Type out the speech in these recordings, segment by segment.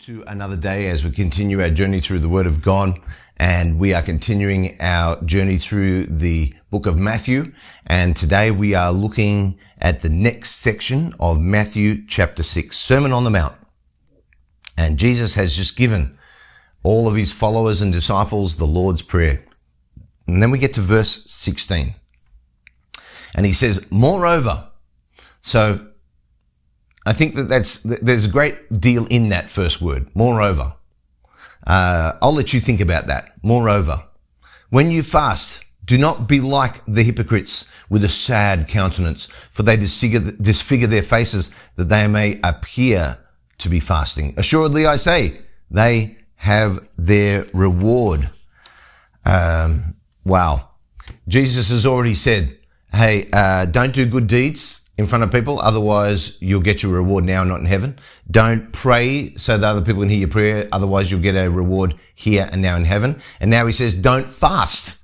To another day as we continue our journey through the Word of God. And we are continuing our journey through the book of Matthew. And today we are looking at the next section of Matthew chapter 6, Sermon on the Mount. And Jesus has just given all of his followers and disciples the Lord's Prayer. And then we get to verse 16. And he says, moreover, so I think that that's, there's a great deal in that first word, moreover. Uh, I'll let you think about that. Moreover, when you fast, do not be like the hypocrites with a sad countenance, for they disfigure, disfigure their faces that they may appear to be fasting. Assuredly, I say, they have their reward. Um, wow. Jesus has already said, hey, uh, don't do good deeds in front of people. Otherwise, you'll get your reward now, not in heaven. Don't pray so that other people can hear your prayer. Otherwise, you'll get a reward here and now in heaven. And now he says, don't fast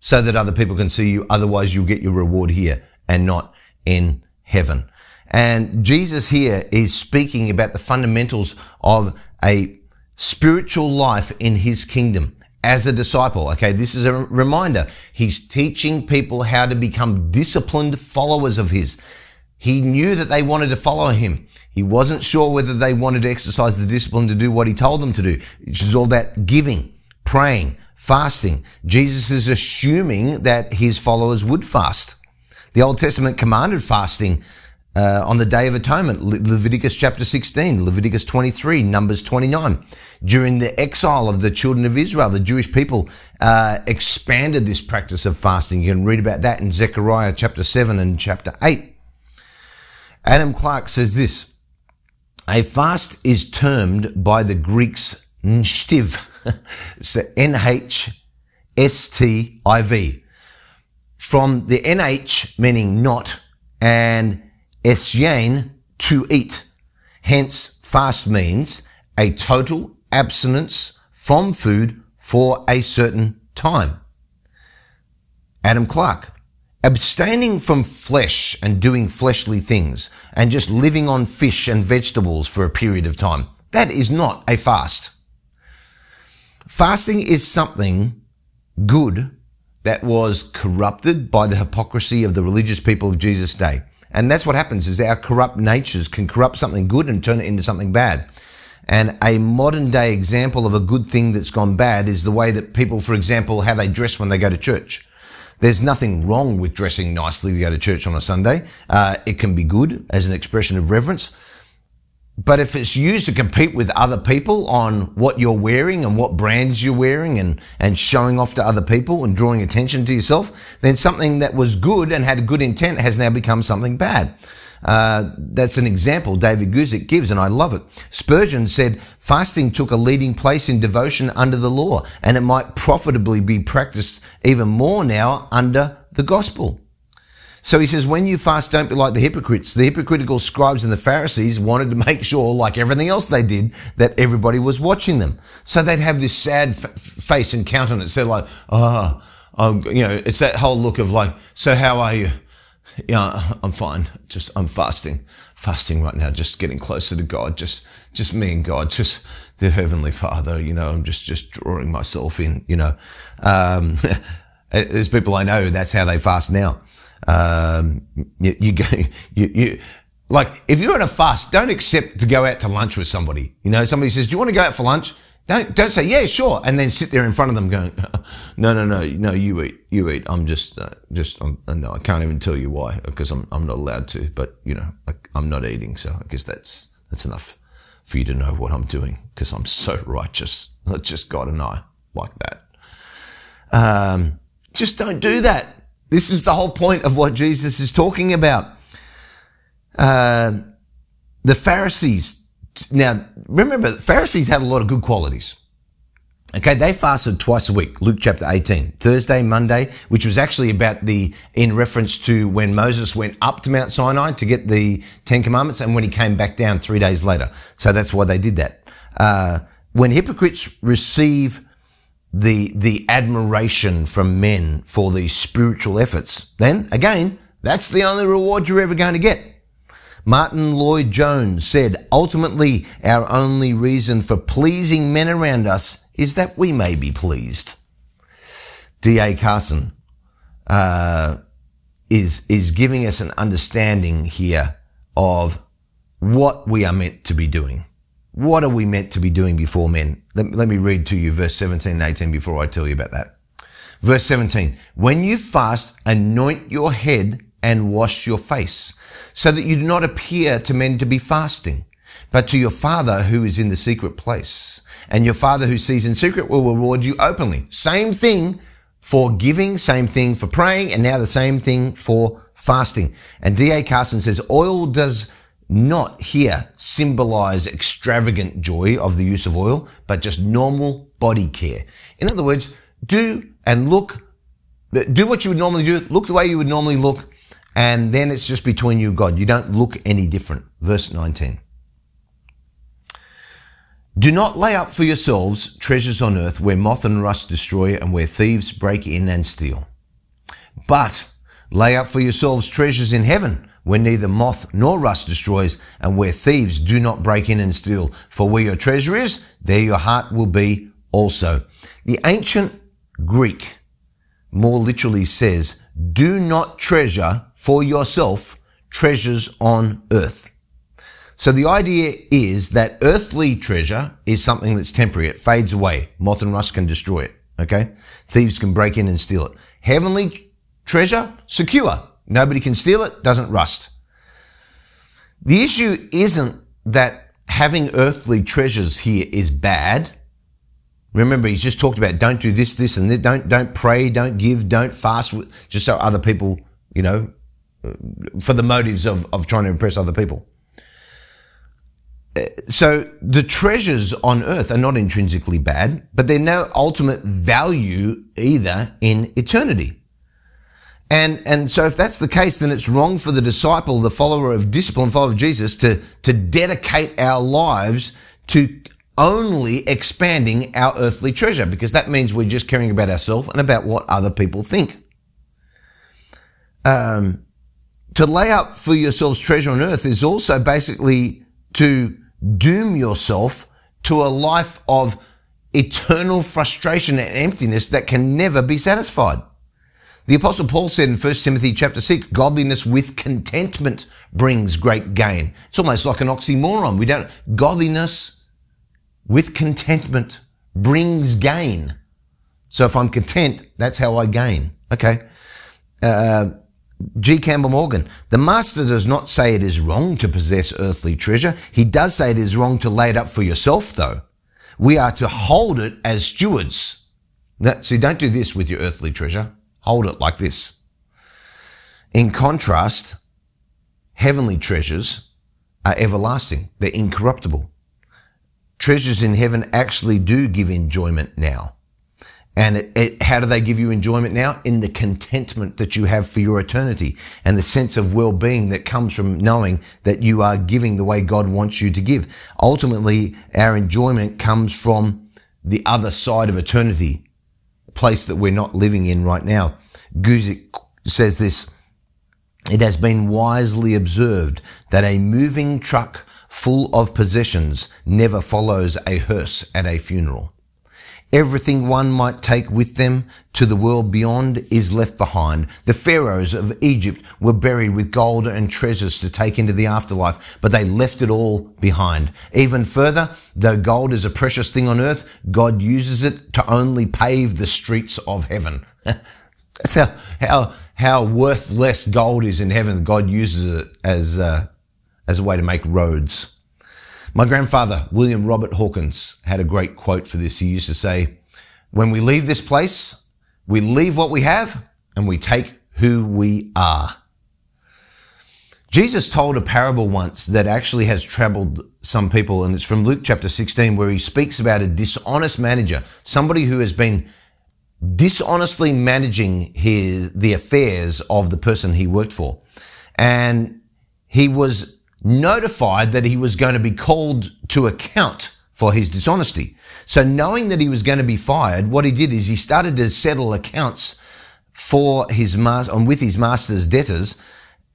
so that other people can see you. Otherwise, you'll get your reward here and not in heaven. And Jesus here is speaking about the fundamentals of a spiritual life in his kingdom as a disciple. Okay. This is a reminder. He's teaching people how to become disciplined followers of his. He knew that they wanted to follow him. He wasn't sure whether they wanted to exercise the discipline to do what he told them to do, which is all that giving, praying, fasting. Jesus is assuming that his followers would fast. The Old Testament commanded fasting uh, on the Day of Atonement, Le- Leviticus chapter 16, Leviticus 23, Numbers 29. During the exile of the children of Israel, the Jewish people uh, expanded this practice of fasting. You can read about that in Zechariah chapter 7 and chapter 8. Adam Clarke says this, a fast is termed by the Greeks nshtiv, so N-H-S-T-I-V, from the NH meaning not and esyain, to eat. Hence, fast means a total abstinence from food for a certain time. Adam Clarke, Abstaining from flesh and doing fleshly things and just living on fish and vegetables for a period of time. That is not a fast. Fasting is something good that was corrupted by the hypocrisy of the religious people of Jesus' day. And that's what happens is our corrupt natures can corrupt something good and turn it into something bad. And a modern day example of a good thing that's gone bad is the way that people, for example, how they dress when they go to church. There's nothing wrong with dressing nicely to go to church on a Sunday. Uh, it can be good as an expression of reverence. But if it's used to compete with other people on what you're wearing and what brands you're wearing and, and showing off to other people and drawing attention to yourself, then something that was good and had a good intent has now become something bad. Uh, that's an example David Guzik gives, and I love it. Spurgeon said, fasting took a leading place in devotion under the law, and it might profitably be practiced even more now under the gospel. So he says, when you fast, don't be like the hypocrites. The hypocritical scribes and the Pharisees wanted to make sure, like everything else they did, that everybody was watching them. So they'd have this sad f- face and countenance. They're like, oh, you know, it's that whole look of like, so how are you? Yeah, I'm fine. Just, I'm fasting, fasting right now, just getting closer to God. Just, just me and God, just the Heavenly Father, you know, I'm just, just drawing myself in, you know. Um, there's people I know, that's how they fast now. Um, you, you go, you, you, like, if you're in a fast, don't accept to go out to lunch with somebody. You know, somebody says, do you want to go out for lunch? Don't, don't say, yeah, sure. And then sit there in front of them going, no, no, no, no, you eat, you eat. I'm just, uh, just, I'm, uh, no, I can't even tell you why because I'm, I'm not allowed to, but you know, I, I'm not eating. So I guess that's, that's enough for you to know what I'm doing because I'm so righteous. Not just God and I like that. Um, just don't do that. This is the whole point of what Jesus is talking about. Uh, the Pharisees, now remember, the Pharisees had a lot of good qualities. Okay, they fasted twice a week. Luke chapter 18, Thursday, Monday, which was actually about the, in reference to when Moses went up to Mount Sinai to get the Ten Commandments and when he came back down three days later. So that's why they did that. Uh, when hypocrites receive the, the admiration from men for these spiritual efforts, then again, that's the only reward you're ever going to get. Martyn Lloyd-Jones said, ultimately, our only reason for pleasing men around us is that we may be pleased. D.A. Carson uh, is is giving us an understanding here of what we are meant to be doing. What are we meant to be doing before men? Let, let me read to you verse 17 and 18 before I tell you about that. Verse 17, when you fast, anoint your head and wash your face, so that you do not appear to men to be fasting, but to your Father who is in the secret place and your father who sees in secret will reward you openly. Same thing for giving, same thing for praying, and now the same thing for fasting. And D.A. Carson says oil does not here symbolize extravagant joy of the use of oil, but just normal body care. In other words, do and look, do what you would normally do, look the way you would normally look, and then it's just between you and God. You don't look any different. Verse 19. Do not lay up for yourselves treasures on earth where moth and rust destroy and where thieves break in and steal. But lay up for yourselves treasures in heaven where neither moth nor rust destroys and where thieves do not break in and steal. For where your treasure is, there your heart will be also. The ancient Greek more literally says, do not treasure for yourself treasures on earth. So the idea is that earthly treasure is something that's temporary. It fades away. Moth and rust can destroy it. Okay. Thieves can break in and steal it. Heavenly treasure, secure. Nobody can steal it, doesn't rust. The issue isn't that having earthly treasures here is bad. Remember, he's just talked about don't do this, this, and this. Don't, don't pray, don't give, don't fast, just so other people, you know, for the motives of, of trying to impress other people so the treasures on earth are not intrinsically bad, but they're no ultimate value either in eternity. And, and so if that's the case, then it's wrong for the disciple, the follower of discipline, follower of Jesus to, to dedicate our lives to only expanding our earthly treasure because that means we're just caring about ourselves and about what other people think. Um, to lay up for yourselves treasure on earth is also basically to doom yourself to a life of eternal frustration and emptiness that can never be satisfied. The apostle Paul said in 1 Timothy chapter 6, godliness with contentment brings great gain. It's almost like an oxymoron. We don't, godliness with contentment brings gain. So if I'm content, that's how I gain. Okay. Uh, G. Campbell Morgan. The master does not say it is wrong to possess earthly treasure. He does say it is wrong to lay it up for yourself, though. We are to hold it as stewards. Now, see, don't do this with your earthly treasure. Hold it like this. In contrast, heavenly treasures are everlasting. They're incorruptible. Treasures in heaven actually do give enjoyment now. And it, it, how do they give you enjoyment now? In the contentment that you have for your eternity and the sense of well-being that comes from knowing that you are giving the way God wants you to give. Ultimately, our enjoyment comes from the other side of eternity, place that we're not living in right now. Guzik says this, it has been wisely observed that a moving truck full of possessions never follows a hearse at a funeral. Everything one might take with them to the world beyond is left behind. The pharaohs of Egypt were buried with gold and treasures to take into the afterlife, but they left it all behind. Even further, though gold is a precious thing on earth, God uses it to only pave the streets of heaven. That's how, how, how worthless gold is in heaven. God uses it as, uh, as a way to make roads. My grandfather, William Robert Hawkins, had a great quote for this. He used to say, when we leave this place, we leave what we have and we take who we are. Jesus told a parable once that actually has troubled some people, and it's from Luke chapter 16, where he speaks about a dishonest manager, somebody who has been dishonestly managing his, the affairs of the person he worked for. And he was notified that he was going to be called to account for his dishonesty. So knowing that he was going to be fired, what he did is he started to settle accounts for his master, and um, with his master's debtors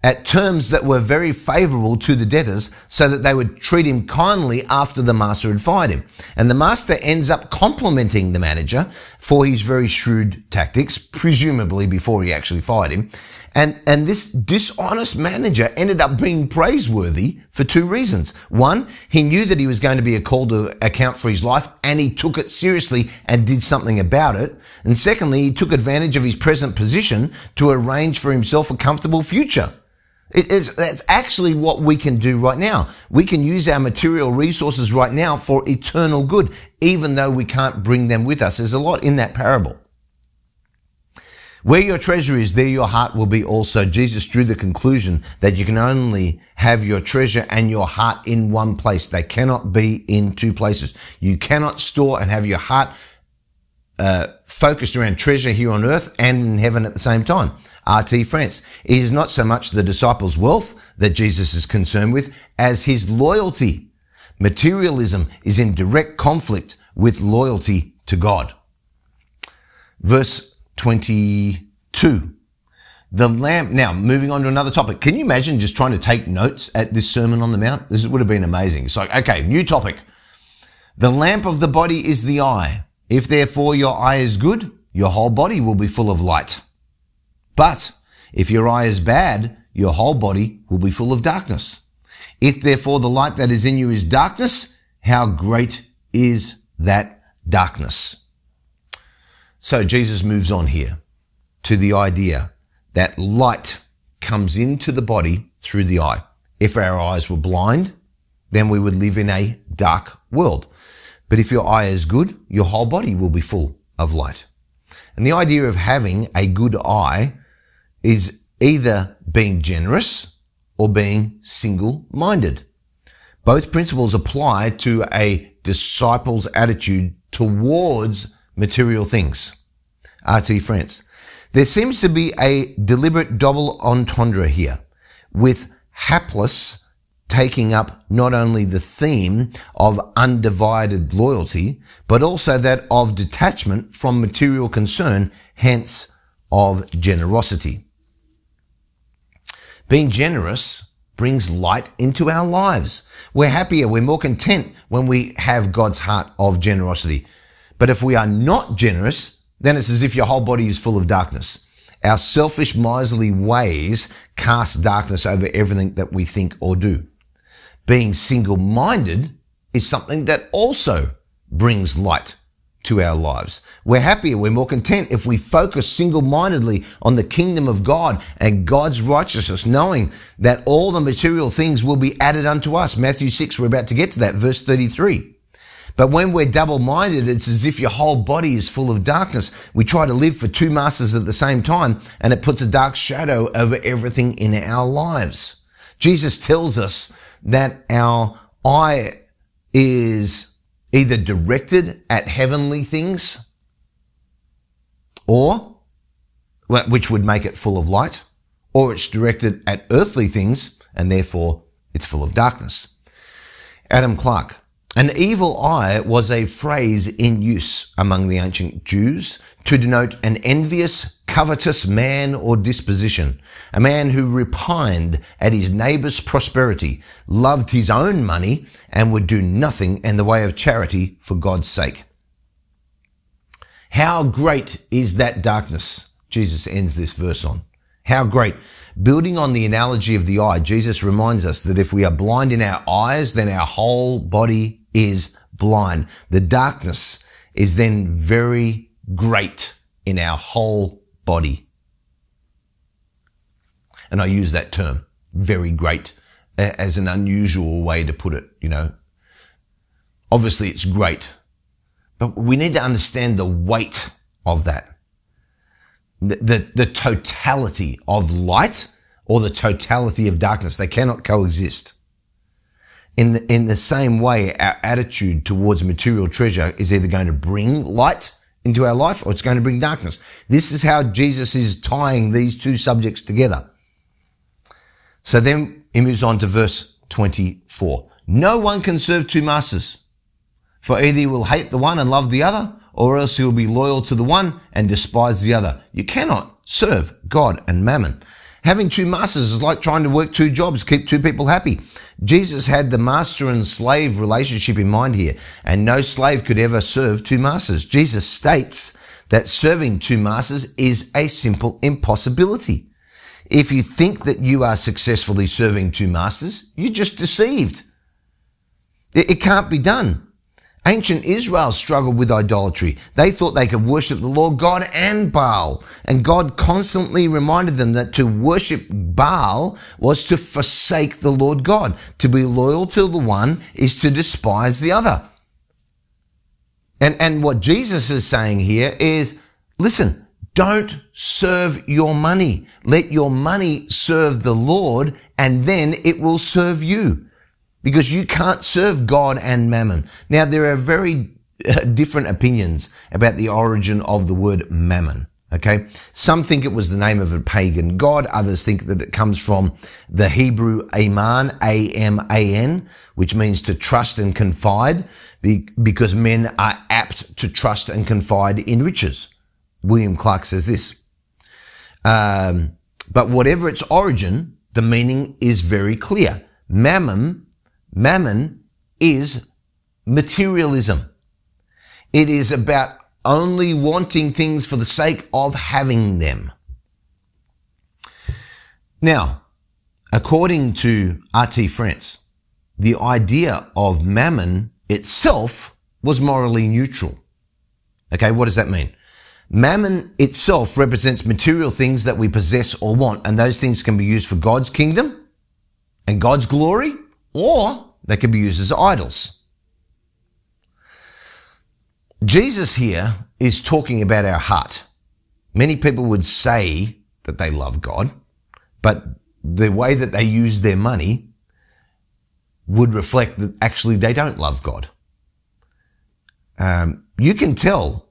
at terms that were very favorable to the debtors so that they would treat him kindly after the master had fired him. And the master ends up complimenting the manager for his very shrewd tactics, presumably before he actually fired him. And, and this dishonest manager ended up being praiseworthy for two reasons. One, he knew that he was going to be a call to account for his life and he took it seriously and did something about it. And secondly, he took advantage of his present position to arrange for himself a comfortable future. It is, that's actually what we can do right now. We can use our material resources right now for eternal good, even though we can't bring them with us. There's a lot in that parable. Where your treasure is, there your heart will be also. Jesus drew the conclusion that you can only have your treasure and your heart in one place. They cannot be in two places. You cannot store and have your heart uh, focused around treasure here on earth and in heaven at the same time. RT France. It is not so much the disciples' wealth that Jesus is concerned with as his loyalty. Materialism is in direct conflict with loyalty to God. Verse 22. The lamp, now moving on to another topic. Can you imagine just trying to take notes at this Sermon on the Mount? This would have been amazing. It's like, okay, new topic. The lamp of the body is the eye. If therefore your eye is good, your whole body will be full of light. But if your eye is bad, your whole body will be full of darkness. If therefore the light that is in you is darkness, how great is that darkness? So Jesus moves on here to the idea that light comes into the body through the eye. If our eyes were blind, then we would live in a dark world. But if your eye is good, your whole body will be full of light. And the idea of having a good eye is either being generous or being single-minded. Both principles apply to a disciple's attitude towards material things. RT France. There seems to be a deliberate double entendre here, with haplous taking up not only the theme of undivided loyalty, but also that of detachment from material concern, hence of generosity. Being generous brings light into our lives. We're happier, we're more content when we have God's heart of generosity. But if we are not generous, then it's as if your whole body is full of darkness. Our selfish, miserly ways cast darkness over everything that we think or do. Being single-minded is something that also brings light to our lives. We're happier, we're more content if we focus single-mindedly on the kingdom of God and God's righteousness, knowing that all the material things will be added unto us. Matthew 6, we're about to get to that, verse 33. But when we're double-minded, it's as if your whole body is full of darkness. We try to live for two masters at the same time, and it puts a dark shadow over everything in our lives. Jesus tells us that our eye is either directed at heavenly things or which would make it full of light or it's directed at earthly things and therefore it's full of darkness. Adam Clarke. An evil eye was a phrase in use among the ancient Jews to denote an envious, covetous man or disposition, a man who repined at his neighbor's prosperity, loved his own money, and would do nothing in the way of charity for God's sake. How great is that darkness? Jesus ends this verse on. How great. Building on the analogy of the eye, Jesus reminds us that if we are blind in our eyes, then our whole body is blind. The darkness is then very great in our whole body. And I use that term, very great, as an unusual way to put it, you know. Obviously it's great, but we need to understand the weight of that. The, the, the totality of light or the totality of darkness. They cannot coexist. In the, in the same way, our attitude towards material treasure is either going to bring light into our life or it's going to bring darkness. This is how Jesus is tying these two subjects together. So then he moves on to verse 24. No one can serve two masters, for either he will hate the one and love the other, or else he will be loyal to the one and despise the other. You cannot serve God and mammon. Having two masters is like trying to work two jobs, keep two people happy. Jesus had the master and slave relationship in mind here, and no slave could ever serve two masters. Jesus states that serving two masters is a simple impossibility. If you think that you are successfully serving two masters, you're just deceived. It, can't be done. Ancient Israel struggled with idolatry. They thought they could worship the Lord God and Baal. And God constantly reminded them that to worship Baal was to forsake the Lord God. To be loyal to the one is to despise the other. And, and what Jesus is saying here is, listen, don't serve your money. Let your money serve the Lord and then it will serve you because you can't serve God and mammon. Now, there are very uh, different opinions about the origin of the word mammon. Okay. Some think it was the name of a pagan god. Others think that it comes from the Hebrew Aman, A-M-A-N, which means to trust and confide because men are apt to trust and confide in riches. William Clark says this. Um, but whatever its origin, the meaning is very clear. Mammon Mammon is materialism. It is about only wanting things for the sake of having them. Now, according to R.T. France, the idea of mammon itself was morally neutral. Okay, what does that mean? Mammon itself represents material things that we possess or want, and those things can be used for God's kingdom and God's glory, or they can be used as idols. Jesus here is talking about our heart. Many people would say that they love God, but the way that they use their money would reflect that actually they don't love God. Um, you can tell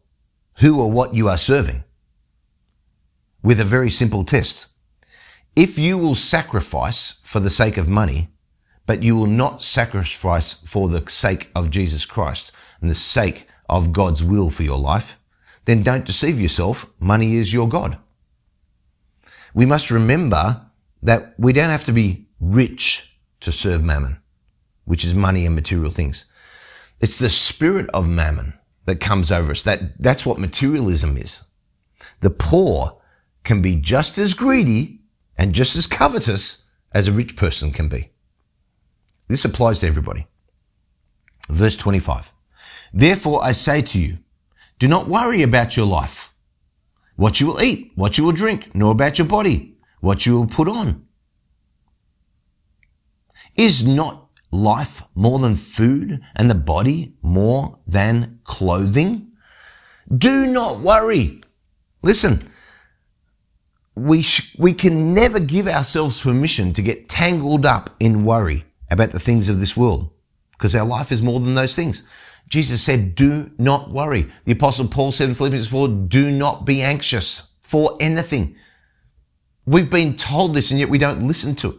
who or what you are serving with a very simple test. If you will sacrifice for the sake of money, but you will not sacrifice for the sake of Jesus Christ and the sake of God's will for your life, then don't deceive yourself. Money is your God. We must remember that we don't have to be rich to serve mammon, which is money and material things. It's the spirit of mammon that comes over us. That, that's what materialism is. The poor can be just as greedy and just as covetous as a rich person can be. This applies to everybody. Verse 25. Therefore I say to you, do not worry about your life, what you will eat, what you will drink, nor about your body, what you will put on. Is not life more than food and the body more than clothing? Do not worry. Listen, we, sh- we can never give ourselves permission to get tangled up in worry about the things of this world because our life is more than those things. Jesus said, do not worry. The apostle Paul said in Philippians 4, do not be anxious for anything. We've been told this and yet we don't listen to it.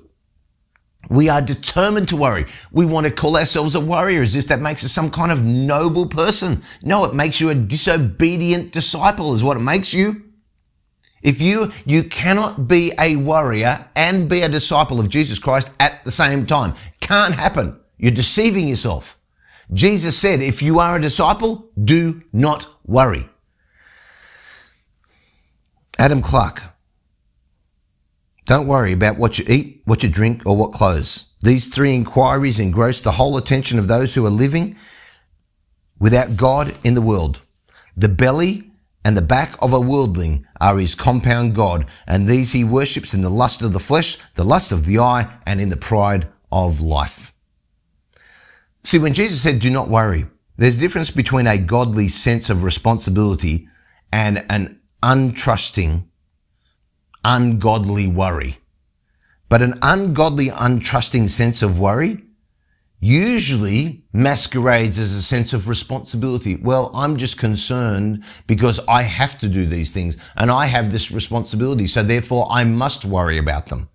We are determined to worry. We want to call ourselves a warrior as if that makes us some kind of noble person. No, it makes you a disobedient disciple is what it makes you. If you, you cannot be a warrior and be a disciple of Jesus Christ at the same time. Can't happen. You're deceiving yourself. Jesus said, if you are a disciple, do not worry. Adam Clarke. Don't worry about what you eat, what you drink, or what clothes. These three inquiries engross the whole attention of those who are living without God in the world. The belly and the back of a worldling are his compound God, and these he worships in the lust of the flesh, the lust of the eye, and in the pride of life. See, when Jesus said, do not worry, there's a difference between a godly sense of responsibility and an untrusting, ungodly worry. But an ungodly, untrusting sense of worry usually masquerades as a sense of responsibility. Well, I'm just concerned because I have to do these things and I have this responsibility. So therefore I must worry about them.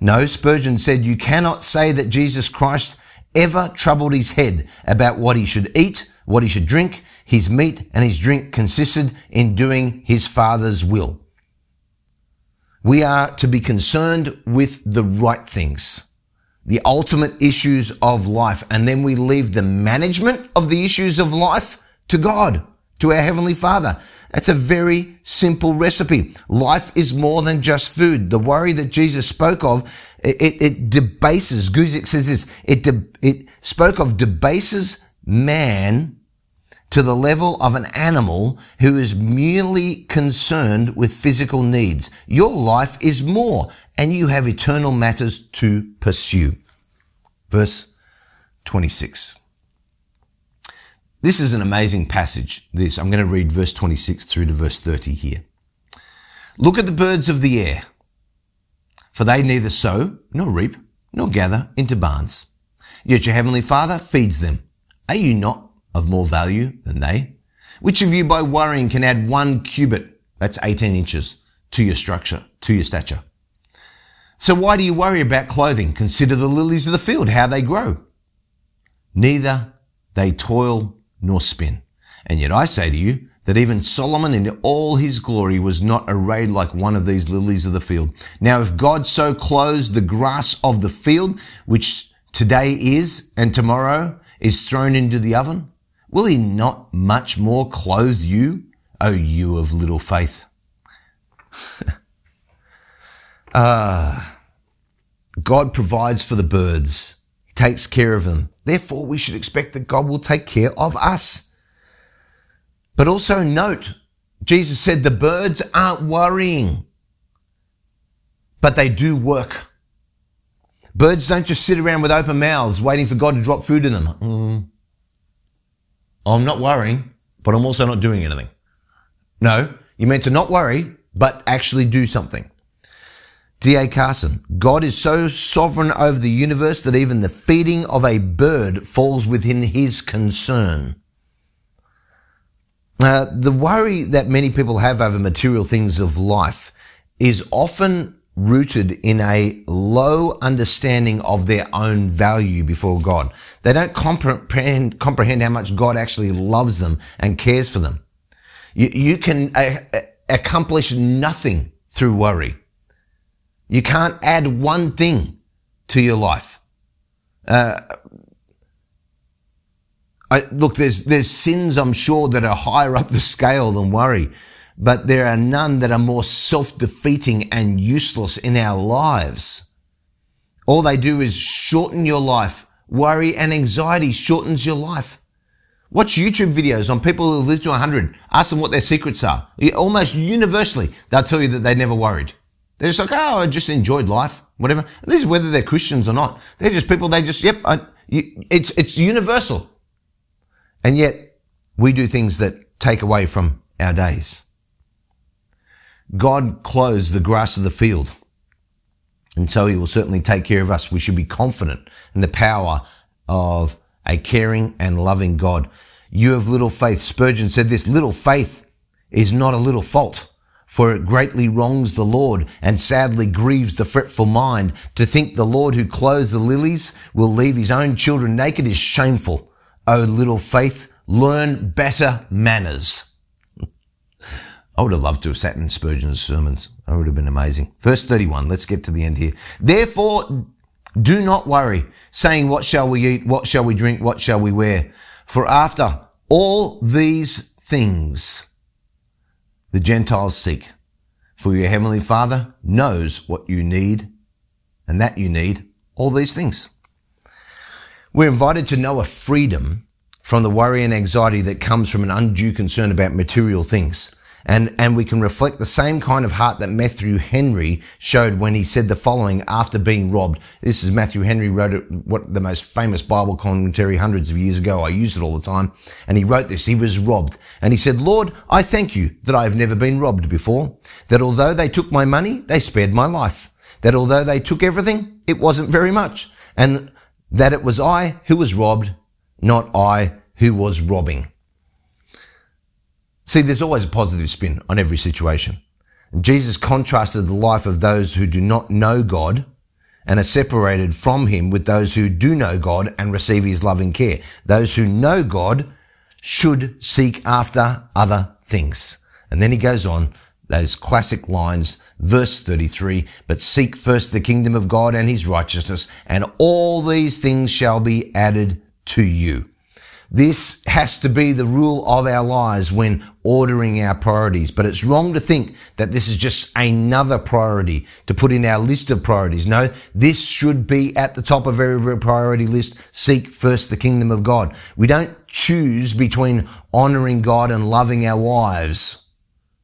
No, Spurgeon said you cannot say that Jesus Christ ever troubled his head about what he should eat, what he should drink. His meat and his drink consisted in doing his Father's will. We are to be concerned with the right things the ultimate issues of life. And then we leave the management of the issues of life to God, to our Heavenly Father. That's a very simple recipe. Life is more than just food. The worry that Jesus spoke of, it, it debases, Guzik says this, it, de, it spoke of debases man to the level of an animal who is merely concerned with physical needs. Your life is more and you have eternal matters to pursue. Verse 26. This is an amazing passage. This, I'm going to read verse 26 through to verse 30 here. Look at the birds of the air, for they neither sow, nor reap, nor gather into barns. Yet your heavenly Father feeds them. Are you not of more value than they? Which of you by worrying can add one cubit, that's 18 inches, to your structure, to your stature? So why do you worry about clothing? Consider the lilies of the field, how they grow. Neither they toil nor spin. And yet I say to you that even Solomon in all his glory was not arrayed like one of these lilies of the field. Now if God so clothes the grass of the field, which today is and tomorrow is thrown into the oven, will he not much more clothe you, O you of little faith? Ah, uh, God provides for the birds. He takes care of them. Therefore, we should expect that God will take care of us. But also note, Jesus said the birds aren't worrying, but they do work. Birds don't just sit around with open mouths waiting for God to drop food in them. Mm. I'm not worrying, but I'm also not doing anything. No, you're meant to not worry, but actually do something. D.A. Carson, God is so sovereign over the universe that even the feeding of a bird falls within his concern. Uh, the worry that many people have over material things of life is often rooted in a low understanding of their own value before God. They don't comprehend, comprehend how much God actually loves them and cares for them. You, you can uh, accomplish nothing through worry. You can't add one thing to your life. Uh, I, look, there's, there's sins, I'm sure, that are higher up the scale than worry, but there are none that are more self-defeating and useless in our lives. All they do is shorten your life. Worry and anxiety shortens your life. Watch YouTube videos on people who live to 100. Ask them what their secrets are. Almost universally, they'll tell you that they never worried. They're just like, oh, I just enjoyed life, whatever. And this is whether they're Christians or not. They're just people. They just, yep, I, it's it's universal. And yet, we do things that take away from our days. God clothes the grass of the field. And so he will certainly take care of us. We should be confident in the power of a caring and loving God. You have little faith. Spurgeon said this, little faith is not a little fault for it greatly wrongs the Lord and sadly grieves the fretful mind. To think the Lord who clothes the lilies will leave his own children naked is shameful. O little faith, learn better manners. I would have loved to have sat in Spurgeon's sermons. That would have been amazing. Verse 31, let's get to the end here. Therefore, do not worry, saying, what shall we eat? What shall we drink? What shall we wear? For after all these things, the Gentiles seek. For your heavenly Father knows what you need and that you need all these things. We're invited to know a freedom from the worry and anxiety that comes from an undue concern about material things. And, and we can reflect the same kind of heart that Matthew Henry showed when he said the following after being robbed. This is Matthew Henry wrote it, what the most famous Bible commentary hundreds of years ago. I use it all the time. And he wrote this. He was robbed. And he said, Lord, I thank you that I have never been robbed before. That although they took my money, they spared my life. that although they took everything, it wasn't very much. And that it was I who was robbed, not I who was robbing. See, there's always a positive spin on every situation. Jesus contrasted the life of those who do not know God and are separated from him with those who do know God and receive his loving care. Those who know God should seek after other things. And then he goes on, those classic lines, verse 33, but seek first the kingdom of God and his righteousness, and all these things shall be added to you. This has to be the rule of our lives when ordering our priorities. But it's wrong to think that this is just another priority to put in our list of priorities. No, this should be at the top of every priority list. Seek first the kingdom of God. We don't choose between honoring God and loving our wives.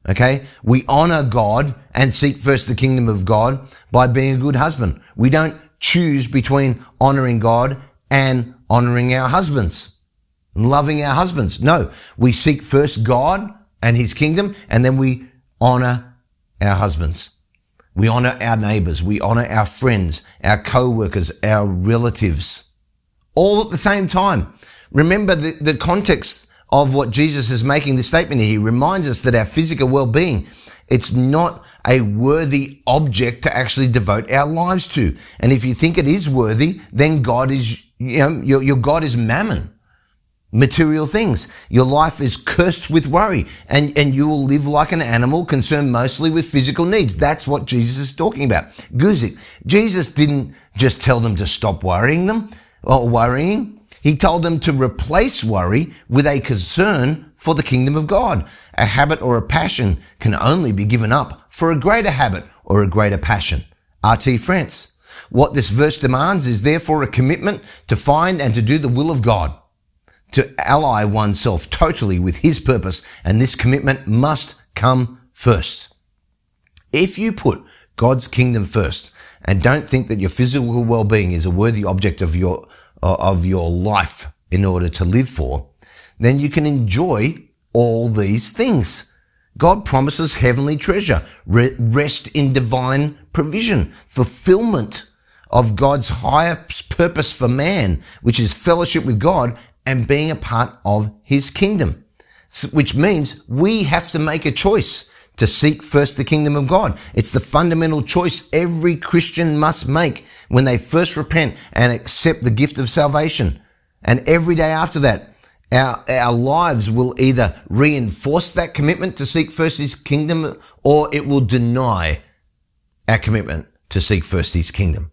Okay. We honor God and seek first the kingdom of God by being a good husband. We don't choose between honoring God and honoring our husbands loving our husbands. No, we seek first God and his kingdom and then we honor our husbands. We honor our neighbors. We honor our friends, our co-workers, our relatives, all at the same time. Remember the, the context of what Jesus is making this statement here. He reminds us that our physical well-being, it's not a worthy object to actually devote our lives to. And if you think it is worthy, then God is, you know, your, your God is mammon material things. Your life is cursed with worry and, and you will live like an animal concerned mostly with physical needs. That's what Jesus is talking about. Guzik. Jesus didn't just tell them to stop worrying them or worrying. He told them to replace worry with a concern for the kingdom of God. A habit or a passion can only be given up for a greater habit or a greater passion. R.T. France. What this verse demands is therefore a commitment to find and to do the will of God to ally oneself totally with his purpose, and this commitment must come first. If you put God's kingdom first and don't think that your physical well-being is a worthy object of your uh, of your life in order to live for, then you can enjoy all these things. God promises heavenly treasure, rest in divine provision, fulfillment of God's higher purpose for man, which is fellowship with God and being a part of his kingdom. Which means we have to make a choice to seek first the kingdom of God. It's the fundamental choice every Christian must make when they first repent and accept the gift of salvation. And every day after that, our, our lives will either reinforce that commitment to seek first his kingdom or it will deny our commitment to seek first his kingdom.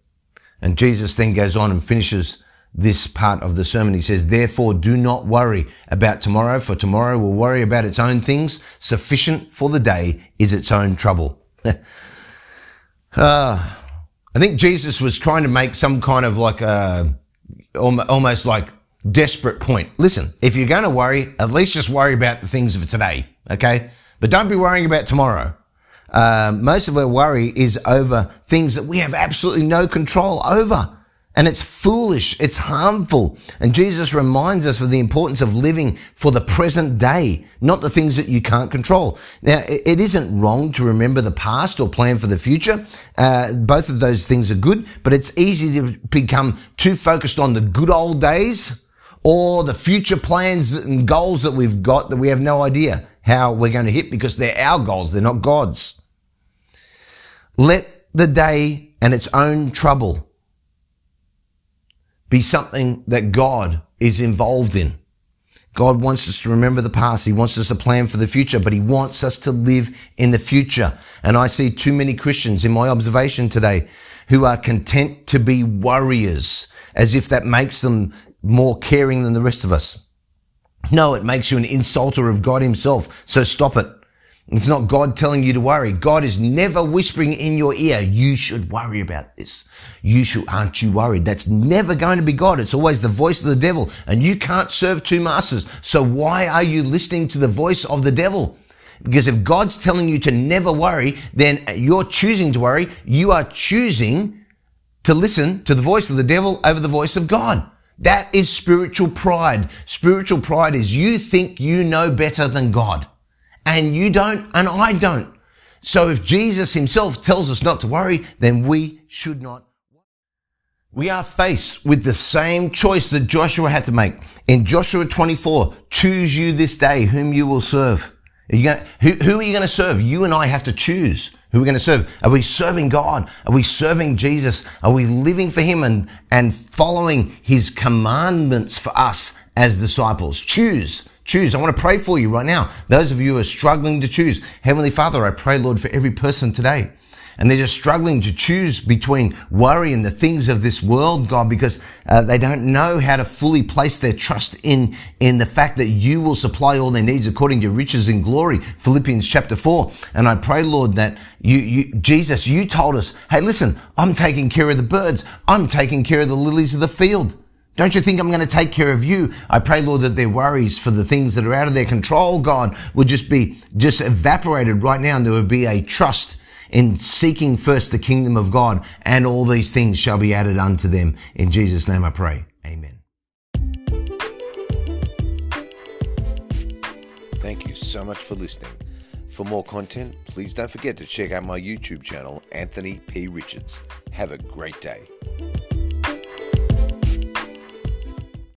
And Jesus then goes on and finishes this part of the sermon. He says, therefore do not worry about tomorrow, for tomorrow will worry about its own things. Sufficient for the day is its own trouble. uh, I think Jesus was trying to make some kind of like a, almost like desperate point. Listen, if you're going to worry, at least just worry about the things of today. Okay. But don't be worrying about tomorrow. Uh, most of our worry is over things that we have absolutely no control over. And it's foolish. It's harmful. And Jesus reminds us of the importance of living for the present day, not the things that you can't control. Now, it isn't wrong to remember the past or plan for the future. Uh, both of those things are good, but it's easy to become too focused on the good old days or the future plans and goals that we've got that we have no idea how we're going to hit because they're our goals. They're not God's. Let the day and its own trouble be something that God is involved in. God wants us to remember the past. He wants us to plan for the future, but he wants us to live in the future. And I see too many Christians in my observation today who are content to be worriers as if that makes them more caring than the rest of us. No, it makes you an insulter of God himself. So stop it. It's not God telling you to worry. God is never whispering in your ear, you should worry about this. You should, aren't you worried? That's never going to be God. It's always the voice of the devil and you can't serve two masters. So why are you listening to the voice of the devil? Because if God's telling you to never worry, then you're choosing to worry. You are choosing to listen to the voice of the devil over the voice of God. That is spiritual pride. Spiritual pride is you think you know better than God and you don't and I don't. So if Jesus himself tells us not to worry, then we should not. We are faced with the same choice that Joshua had to make. In Joshua 24, choose you this day whom you will serve. Are you gonna, who, who are you going to serve? You and I have to choose who we're going to serve. Are we serving God? Are we serving Jesus? Are we living for Him and, and following His commandments for us as disciples? Choose. Choose. I want to pray for you right now. Those of you who are struggling to choose. Heavenly Father, I pray, Lord, for every person today and they're just struggling to choose between worry and the things of this world, God, because uh, they don't know how to fully place their trust in in the fact that you will supply all their needs according to riches in glory. Philippians chapter four. And I pray, Lord, that you, you, Jesus, you told us, hey, listen, I'm taking care of the birds. I'm taking care of the lilies of the field. Don't you think I'm going to take care of you? I pray, Lord, that their worries for the things that are out of their control, God, would just be just evaporated right now and there would be a trust in seeking first the kingdom of God, and all these things shall be added unto them. In Jesus' name I pray. Amen. Thank you so much for listening. For more content, please don't forget to check out my YouTube channel, Anthony P. Richards. Have a great day.